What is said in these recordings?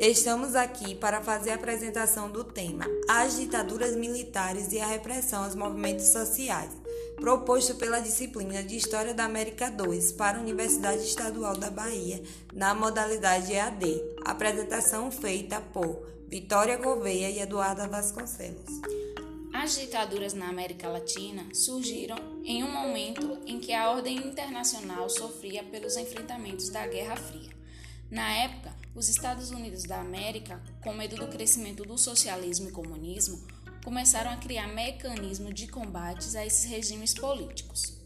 Estamos aqui para fazer a apresentação do tema As ditaduras militares e a repressão aos movimentos sociais, proposto pela disciplina de História da América II para a Universidade Estadual da Bahia, na modalidade EAD. Apresentação feita por Vitória Gouveia e Eduarda Vasconcelos. As ditaduras na América Latina surgiram em um momento em que a ordem internacional sofria pelos enfrentamentos da Guerra Fria. Na época, os Estados Unidos da América, com medo do crescimento do socialismo e comunismo, começaram a criar mecanismos de combates a esses regimes políticos.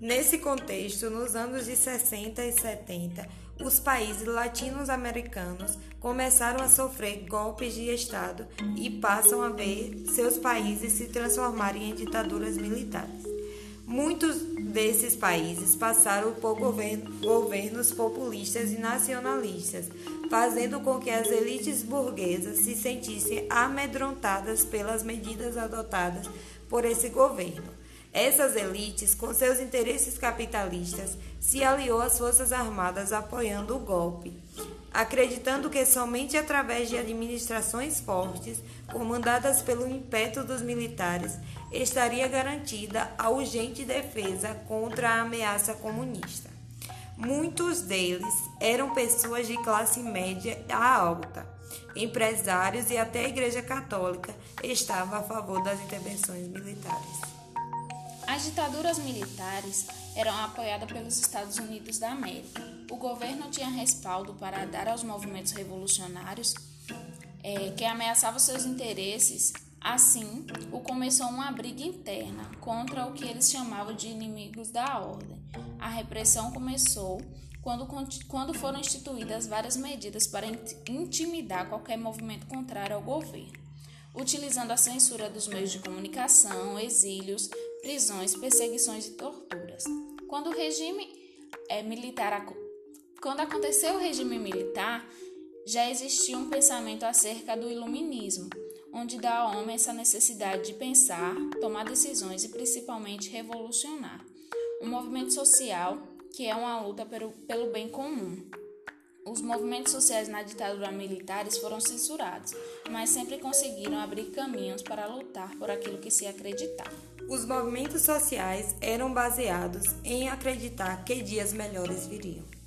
Nesse contexto, nos anos de 60 e 70, os países latino-americanos começaram a sofrer golpes de Estado e passam a ver seus países se transformarem em ditaduras militares. Muitos desses países passaram por governos populistas e nacionalistas, fazendo com que as elites burguesas se sentissem amedrontadas pelas medidas adotadas por esse governo. Essas elites, com seus interesses capitalistas, se aliou às Forças Armadas apoiando o golpe, acreditando que somente através de administrações fortes, comandadas pelo impeto dos militares, estaria garantida a urgente defesa contra a ameaça comunista. Muitos deles eram pessoas de classe média a alta, empresários e até a Igreja Católica estava a favor das intervenções militares. As ditaduras militares eram apoiadas pelos Estados Unidos da América. O governo tinha respaldo para dar aos movimentos revolucionários é, que ameaçavam seus interesses Assim, o começou uma briga interna contra o que eles chamavam de inimigos da ordem. A repressão começou quando, quando foram instituídas várias medidas para intimidar qualquer movimento contrário ao governo, utilizando a censura dos meios de comunicação, exílios, prisões, perseguições e torturas. Quando o regime é, militar, quando aconteceu o regime militar, já existia um pensamento acerca do iluminismo onde dá ao homem essa necessidade de pensar, tomar decisões e principalmente revolucionar. Um movimento social que é uma luta pelo, pelo bem comum. Os movimentos sociais na ditadura militares foram censurados, mas sempre conseguiram abrir caminhos para lutar por aquilo que se acreditava. Os movimentos sociais eram baseados em acreditar que dias melhores viriam.